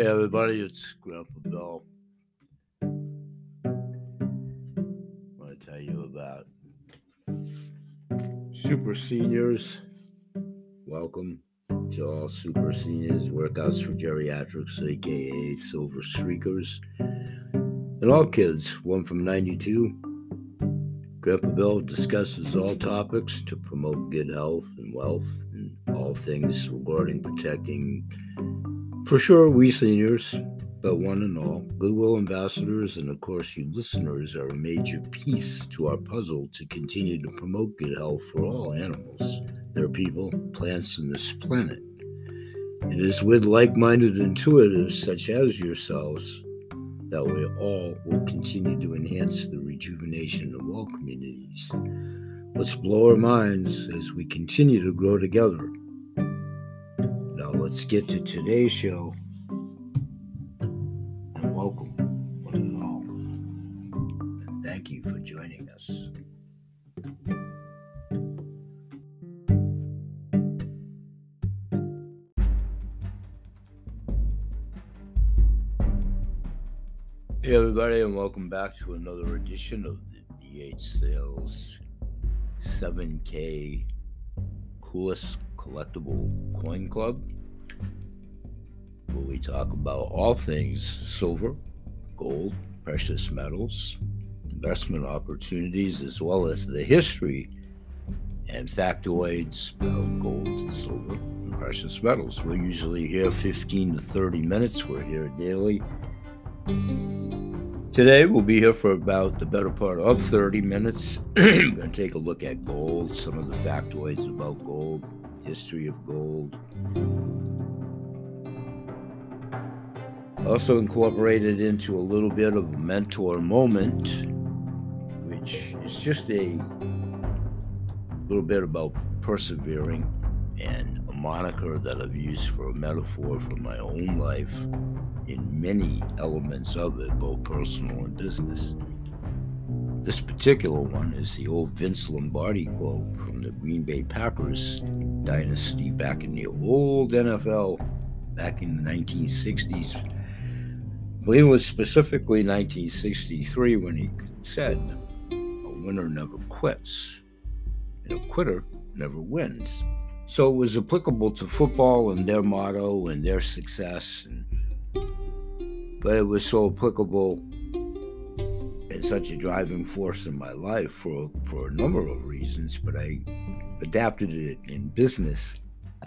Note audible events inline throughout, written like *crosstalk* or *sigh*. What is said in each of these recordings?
Hey everybody, it's Grandpa Bill. I want to tell you about super seniors. Welcome to all super seniors, workouts for geriatrics, aka silver streakers, and all kids, one from 92. Grandpa Bill discusses all topics to promote good health and wealth and all things regarding protecting for sure, we seniors, but one and all, Goodwill ambassadors, and of course, you listeners are a major piece to our puzzle to continue to promote good health for all animals, their people, plants, and this planet. It is with like minded intuitives such as yourselves that we all will continue to enhance the rejuvenation of all communities. Let's blow our minds as we continue to grow together let's get to today's show. And welcome, one and all. And thank you for joining us. Hey, everybody, and welcome back to another edition of the BH Sales 7K Coolest Collectible Coin Club where we talk about all things silver, gold, precious metals, investment opportunities, as well as the history and factoids about gold, and silver, and precious metals. We're usually here 15 to 30 minutes. We're here daily. Today we'll be here for about the better part of 30 minutes. *clears throat* We're going to take a look at gold, some of the factoids about gold, history of gold, also incorporated into a little bit of a mentor moment, which is just a little bit about persevering and a moniker that I've used for a metaphor for my own life in many elements of it, both personal and business. This particular one is the old Vince Lombardi quote from the Green Bay Packers dynasty back in the old NFL back in the 1960s I believe it was specifically 1963 when he said, A winner never quits, and a quitter never wins. So it was applicable to football and their motto and their success. And, but it was so applicable and such a driving force in my life for, for a number of reasons, but I adapted it in business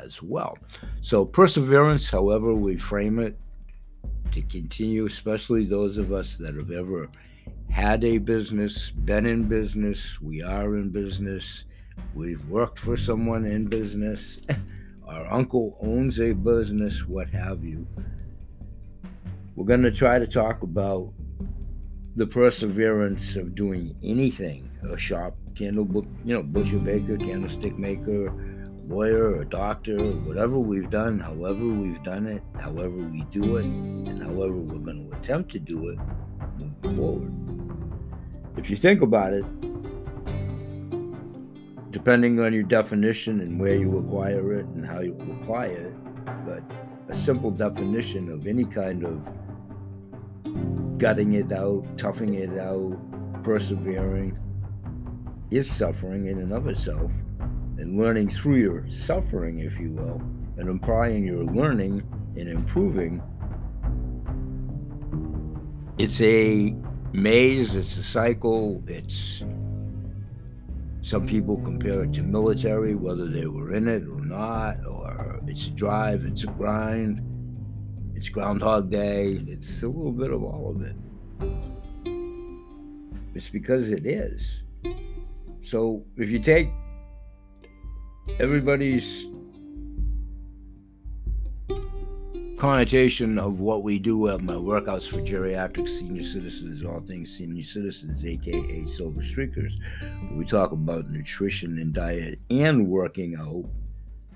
as well. So, perseverance, however we frame it, to continue, especially those of us that have ever had a business, been in business, we are in business, we've worked for someone in business, *laughs* our uncle owns a business, what have you. We're going to try to talk about the perseverance of doing anything a shop, candle, book, you know, butcher, baker, candlestick maker, lawyer or doctor, whatever we've done, however we've done it, however we do it, and however we're going to attempt to do it moving forward. If you think about it, depending on your definition and where you acquire it and how you apply it, but a simple definition of any kind of gutting it out, toughing it out, persevering is suffering in and of itself and learning through your suffering, if you will, and applying your learning and improving. It's a maze, it's a cycle, it's some people compare it to military, whether they were in it or not, or it's a drive, it's a grind, it's Groundhog Day, it's a little bit of all of it. It's because it is. So if you take everybody's connotation of what we do at my workouts for geriatric senior citizens, all things senior citizens, aka silver streakers. We talk about nutrition and diet and working out.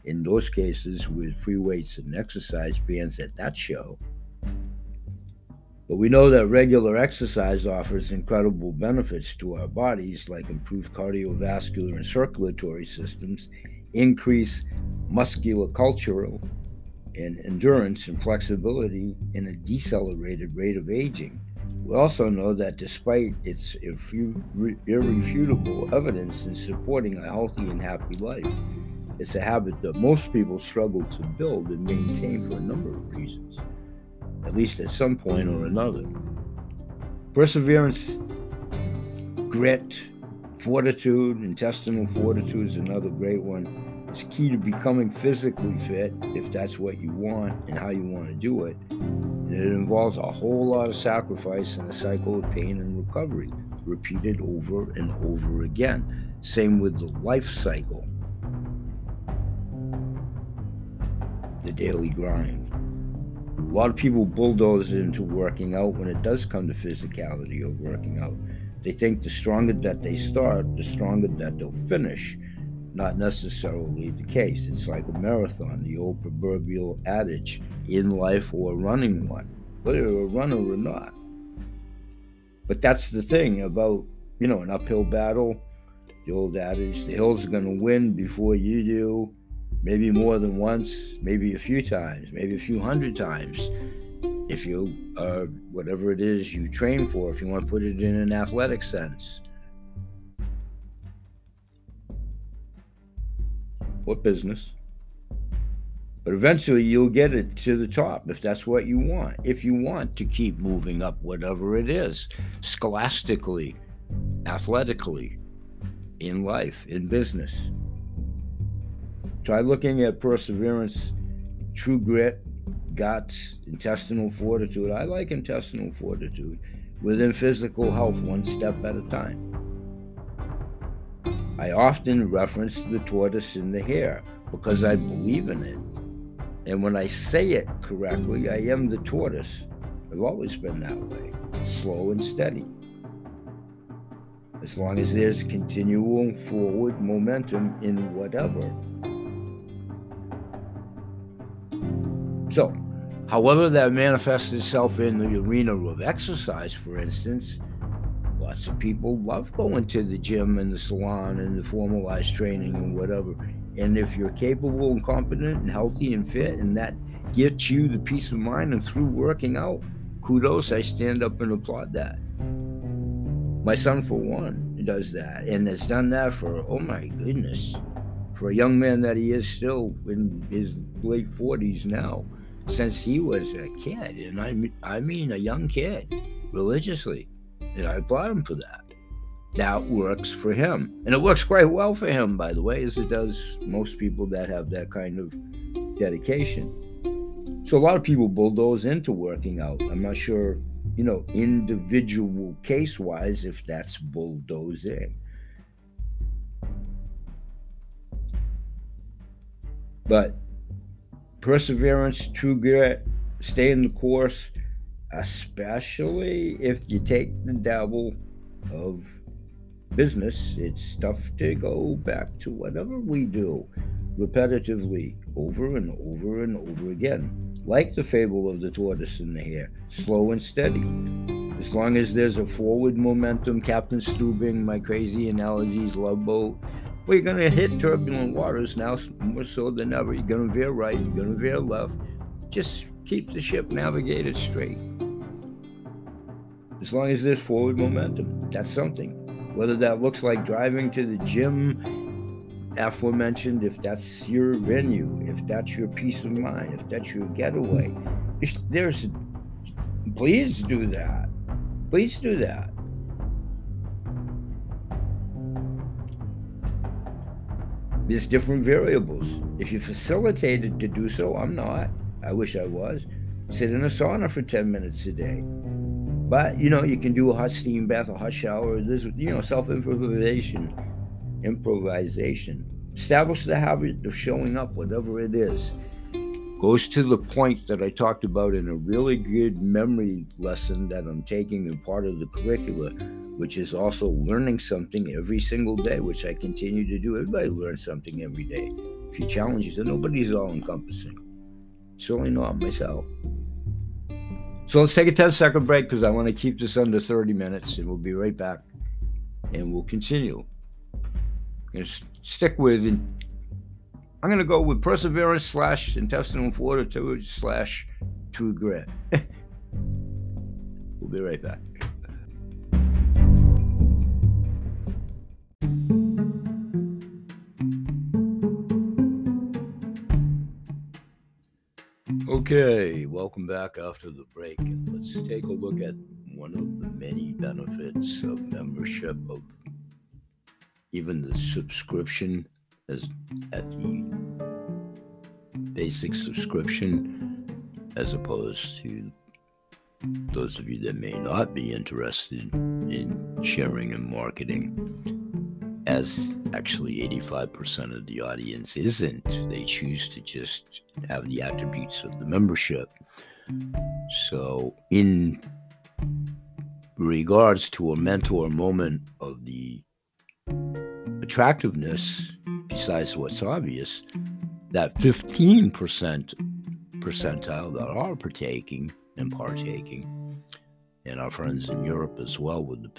In those cases, with free weights and exercise bands at that show. But we know that regular exercise offers incredible benefits to our bodies, like improved cardiovascular and circulatory systems increase musculocultural and endurance and flexibility in a decelerated rate of aging. We also know that despite its irrefutable evidence in supporting a healthy and happy life, it's a habit that most people struggle to build and maintain for a number of reasons, at least at some point or another. Perseverance, grit, fortitude, intestinal fortitude is another great one it's key to becoming physically fit if that's what you want and how you want to do it. And it involves a whole lot of sacrifice and a cycle of pain and recovery, repeated over and over again. Same with the life cycle, the daily grind. A lot of people bulldoze into working out when it does come to physicality of working out. They think the stronger that they start, the stronger that they'll finish not necessarily the case. It's like a marathon, the old proverbial adage in life or running one, whether you're a runner or not. But that's the thing about, you know, an uphill battle, the old adage, the hill's are going to win before you do, maybe more than once, maybe a few times, maybe a few hundred times. If you, uh, whatever it is you train for, if you want to put it in an athletic sense. What business. But eventually you'll get it to the top if that's what you want. If you want to keep moving up, whatever it is, scholastically, athletically, in life, in business. Try looking at perseverance, true grit, guts, intestinal fortitude. I like intestinal fortitude within physical health, one step at a time. I often reference the tortoise and the hare because I believe in it. And when I say it correctly, I am the tortoise. I've always been that way, slow and steady. As long as there's continual forward momentum in whatever. So, however that manifests itself in the arena of exercise, for instance, Lots of people love going to the gym and the salon and the formalized training and whatever. And if you're capable and competent and healthy and fit, and that gets you the peace of mind and through working out, kudos, I stand up and applaud that. My son, for one, does that and has done that for, oh my goodness, for a young man that he is still in his late 40s now, since he was a kid. And I, I mean a young kid, religiously. And I applaud him for that. That works for him. And it works quite well for him, by the way, as it does most people that have that kind of dedication. So a lot of people bulldoze into working out. I'm not sure, you know, individual case wise, if that's bulldozing. But perseverance, true grit, stay in the course, especially if you take the devil of business, it's tough to go back to whatever we do repetitively over and over and over again. Like the fable of the tortoise and the hare, slow and steady. As long as there's a forward momentum, Captain Stubing, my crazy analogies, love boat, well, you're going to hit turbulent waters now more so than ever. You're going to veer right, you're going to veer left. Just keep the ship navigated straight. As long as there's forward momentum, that's something. Whether that looks like driving to the gym, aforementioned, if that's your venue, if that's your peace of mind, if that's your getaway, there's, please do that. Please do that. There's different variables. If you're facilitated to do so, I'm not. I wish I was. Sit in a sauna for 10 minutes a day. But you know, you can do a hot steam bath, a hot shower. This, you know, self improvisation, improvisation. Establish the habit of showing up, whatever it is. Goes to the point that I talked about in a really good memory lesson that I'm taking in part of the curricula, which is also learning something every single day, which I continue to do. Everybody learns something every day. If you challenge yourself, nobody's all encompassing. Certainly not myself. So let's take a 10 second break because I want to keep this under 30 minutes and we'll be right back and we'll continue. I'm going to stick with I'm going to go with perseverance slash intestinal fortitude slash true grit. *laughs* we'll be right back. Okay, welcome back after the break. Let's take a look at one of the many benefits of membership of even the subscription as at the basic subscription as opposed to those of you that may not be interested in sharing and marketing as actually 85% of the audience isn't. They choose to just have the attributes of the membership. So, in regards to a mentor moment of the attractiveness, besides what's obvious, that 15% percentile that are partaking and partaking, and our friends in Europe as well with the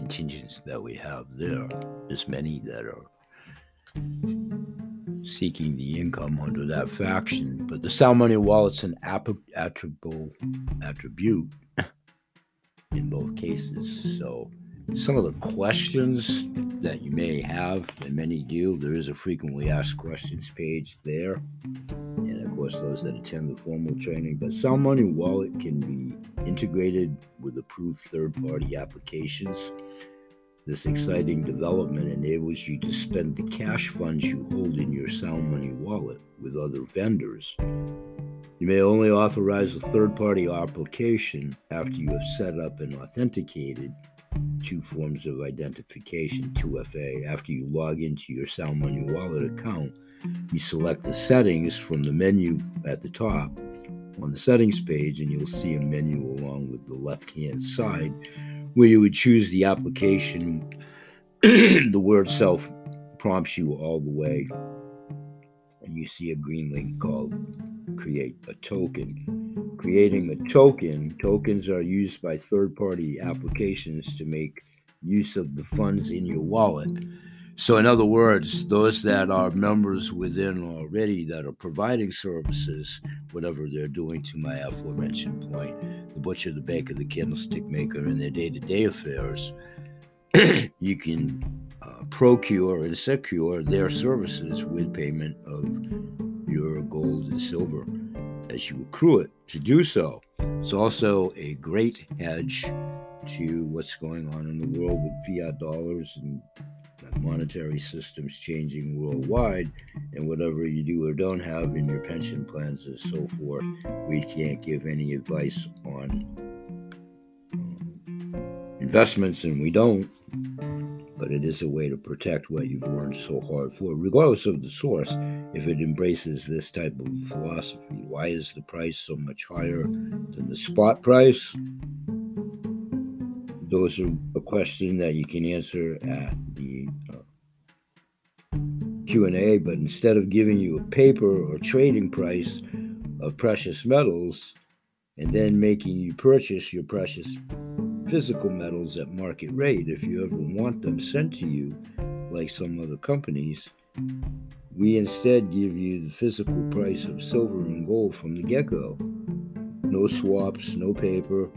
contingents that we have there. There's many that are seeking the income under that faction, but the money wallet's an attribute attribute in both cases. So some of the questions that you may have, and many do, there is a frequently asked questions page there. And of course, those that attend the formal training. But Money Wallet can be integrated with approved third party applications. This exciting development enables you to spend the cash funds you hold in your Sound Money wallet with other vendors. You may only authorize a third party application after you have set up and authenticated two forms of identification 2FA. After you log into your Sound Money wallet account, you select the settings from the menu at the top on the settings page, and you'll see a menu along with the left hand side where you would choose the application. *clears throat* the word self prompts you all the way, and you see a green link called Create a Token. Creating a token, tokens are used by third party applications to make use of the funds in your wallet. So, in other words, those that are members within already that are providing services, whatever they're doing to my aforementioned point, the butcher, the baker, the candlestick maker, in their day to day affairs, *clears throat* you can uh, procure and secure their services with payment of your gold and silver as you accrue it. To do so, it's also a great hedge to what's going on in the world with fiat dollars and monetary systems changing worldwide, and whatever you do or don't have in your pension plans and so forth, we can't give any advice on um, investments, and we don't. But it is a way to protect what you've worked so hard for, regardless of the source. If it embraces this type of philosophy, why is the price so much higher than the spot price? those are a question that you can answer at Q&A, but instead of giving you a paper or trading price of precious metals and then making you purchase your precious physical metals at market rate, if you ever want them sent to you, like some other companies, we instead give you the physical price of silver and gold from the get go. No swaps, no paper,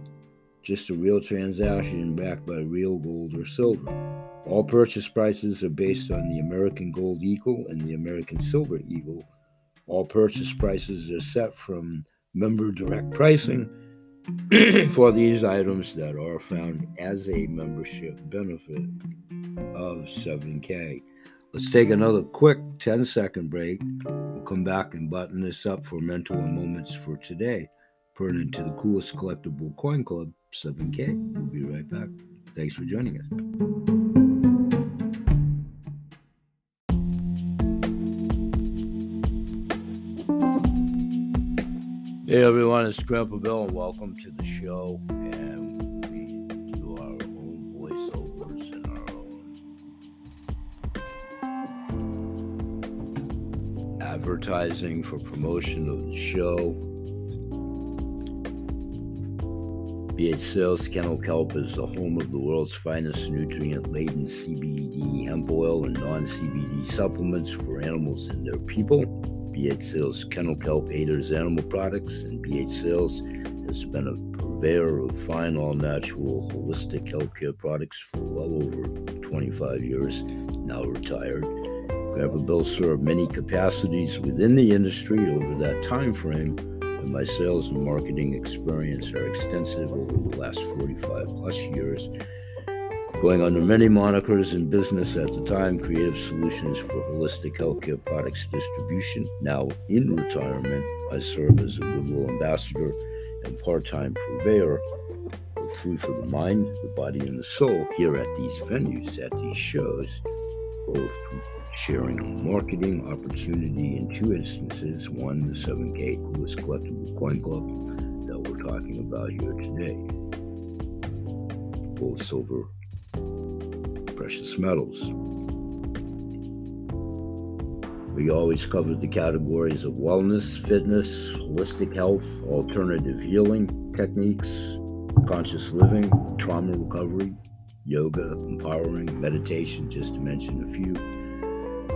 just a real transaction backed by real gold or silver. All purchase prices are based on the American Gold Eagle and the American Silver Eagle. All purchase prices are set from member direct pricing *clears throat* for these items that are found as a membership benefit of 7K. Let's take another quick 10 second break. We'll come back and button this up for mental moments for today, pertinent to the coolest collectible coin club 7K. We'll be right back. Thanks for joining us. Hey everyone, it's Grandpa Bill, and welcome to the show. And we do our own voiceovers and our own advertising for promotion of the show BH Sales Kennel Kelp is the home of the world's finest nutrient laden CBD hemp oil and non CBD supplements for animals and their people. BH Sales Kennel Kelp Haters Animal Products, and BH Sales has been a purveyor of fine, all natural, holistic healthcare products for well over 25 years, now retired. Grandpa Bill served many capacities within the industry over that time frame and my sales and marketing experience are extensive over the last 45 plus years, going under many monikers in business at the time Creative Solutions for Holistic Healthcare Products Distribution. Now in retirement, I serve as a Goodwill Ambassador and part time purveyor of food for the mind, the body, and the soul here at these venues, at these shows, both sharing marketing opportunity in two instances. One, the 7K Coolest Collectible Coin Club that we're talking about here today. Gold, silver, precious metals. We always covered the categories of wellness, fitness, holistic health, alternative healing techniques, conscious living, trauma recovery, yoga, empowering, meditation, just to mention a few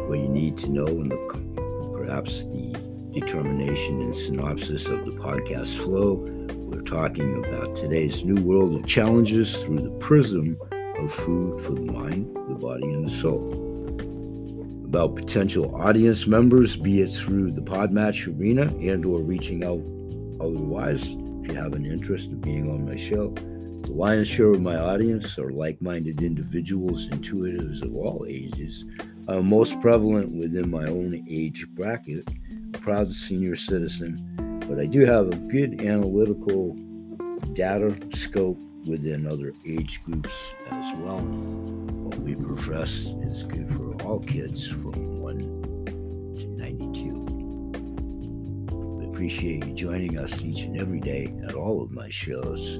what you need to know and the perhaps the determination and synopsis of the podcast flow. We're talking about today's new world of challenges through the prism of food for the mind, the body, and the soul. About potential audience members, be it through the Podmatch arena and or reaching out otherwise, if you have an interest in being on my show. The lion's share of my audience are like minded individuals, intuitives of all ages, uh, most prevalent within my own age bracket, proud senior citizen, but I do have a good analytical data scope within other age groups as well. What we profess is good for all kids from 1 to 92. We appreciate you joining us each and every day at all of my shows.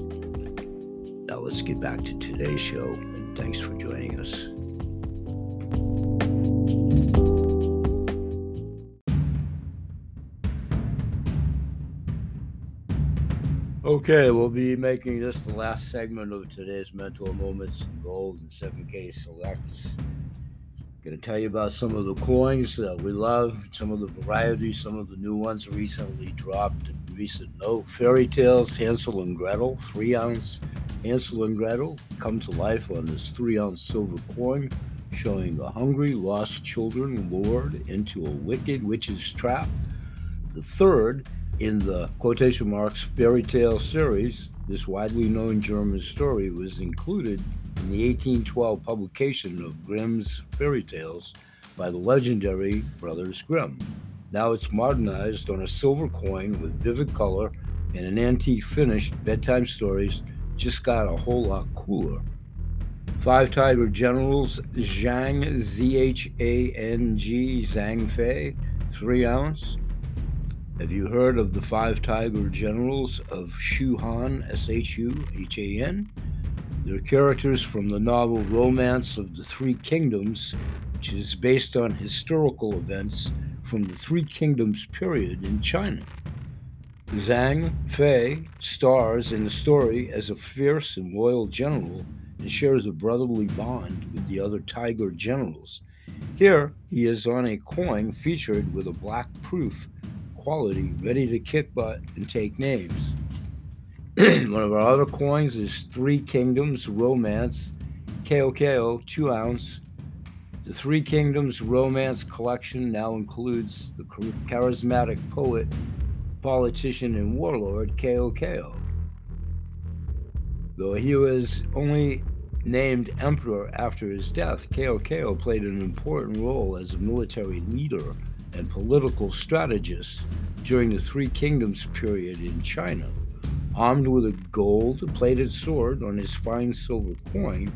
Now let's get back to today's show, and thanks for joining us. Okay, we'll be making this the last segment of today's Mental Moments in Gold and 7K Selects. Going to tell you about some of the coins that we love, some of the varieties, some of the new ones recently dropped recent note. Fairy Tales, Hansel and Gretel, 3 ounce Hansel and Gretel come to life on this 3 ounce silver coin, showing the hungry, lost children lured into a wicked witch's trap. The third in the quotation marks fairy tale series, this widely known German story was included in the 1812 publication of Grimm's fairy tales by the legendary Brothers Grimm. Now it's modernized on a silver coin with vivid color and an antique finish. Bedtime stories just got a whole lot cooler. Five Tiger Generals Zhang, Z H A N G, Zhang Fei, three ounce. Have you heard of the five tiger generals of Shu Han, S H U H A N? They're characters from the novel Romance of the Three Kingdoms, which is based on historical events from the Three Kingdoms period in China. Zhang Fei stars in the story as a fierce and loyal general and shares a brotherly bond with the other tiger generals. Here, he is on a coin featured with a black proof quality, ready to kick butt and take names. *clears throat* One of our other coins is Three Kingdoms Romance KOKO 2 ounce. The Three Kingdoms Romance collection now includes the charismatic poet, politician, and warlord KOKO. Though he was only named emperor after his death, KOKO played an important role as a military leader and political strategist during the Three Kingdoms period in China. Armed with a gold plated sword on his fine silver coin,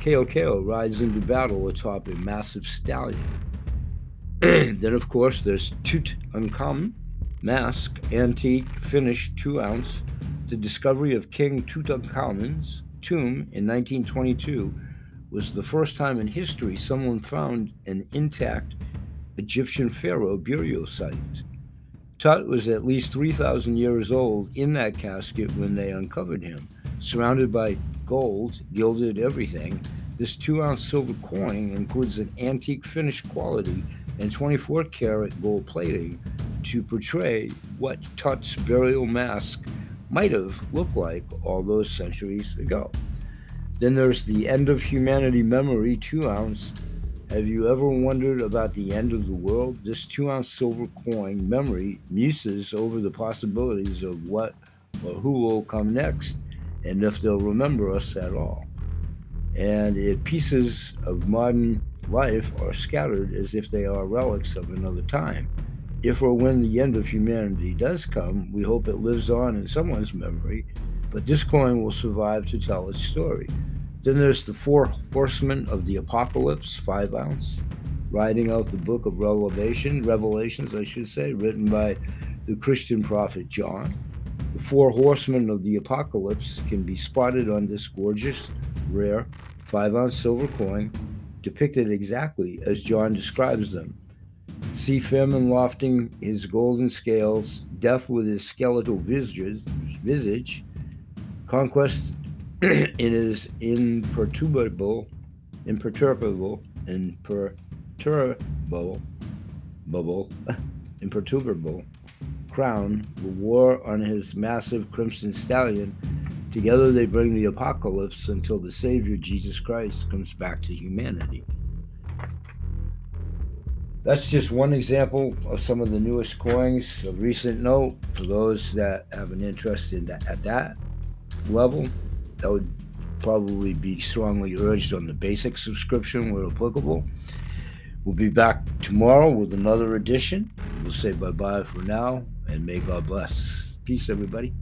KOKO rides into battle atop a massive stallion. *clears throat* then, of course, there's Tutankhamun mask, antique, finished 2 ounce. The discovery of King Tutankhamun's tomb in 1922 was the first time in history someone found an intact Egyptian pharaoh burial site. Tut was at least 3,000 years old in that casket when they uncovered him. surrounded by gold, gilded everything. This two ounce silver coin includes an antique finish quality and 24 karat gold plating to portray what Tut's burial mask might have looked like all those centuries ago. Then there's the End of Humanity Memory 2 ounce. Have you ever wondered about the end of the world? This 2 ounce silver coin memory muses over the possibilities of what or who will come next and if they'll remember us at all. And it, pieces of modern life are scattered as if they are relics of another time. If or when the end of humanity does come, we hope it lives on in someone's memory, but this coin will survive to tell its story. Then there's the four horsemen of the apocalypse, five ounce, writing out the book of Revelation, Revelations, I should say, written by the Christian prophet John. The four horsemen of the apocalypse can be spotted on this gorgeous, rare, five ounce silver coin, depicted exactly as John describes them. See famine lofting his golden scales, death with his skeletal visage, visage conquest *clears throat* in his imperturbable, imperturbable, imperturbable, bubble, *laughs* imperturbable crown, the war on his massive crimson stallion. Together they bring the apocalypse until the Savior Jesus Christ comes back to humanity. That's just one example of some of the newest coins of recent note. For those that have an interest in that at that level, that would probably be strongly urged on the basic subscription where applicable. We'll be back tomorrow with another edition. We'll say bye bye for now and may God bless. Peace, everybody.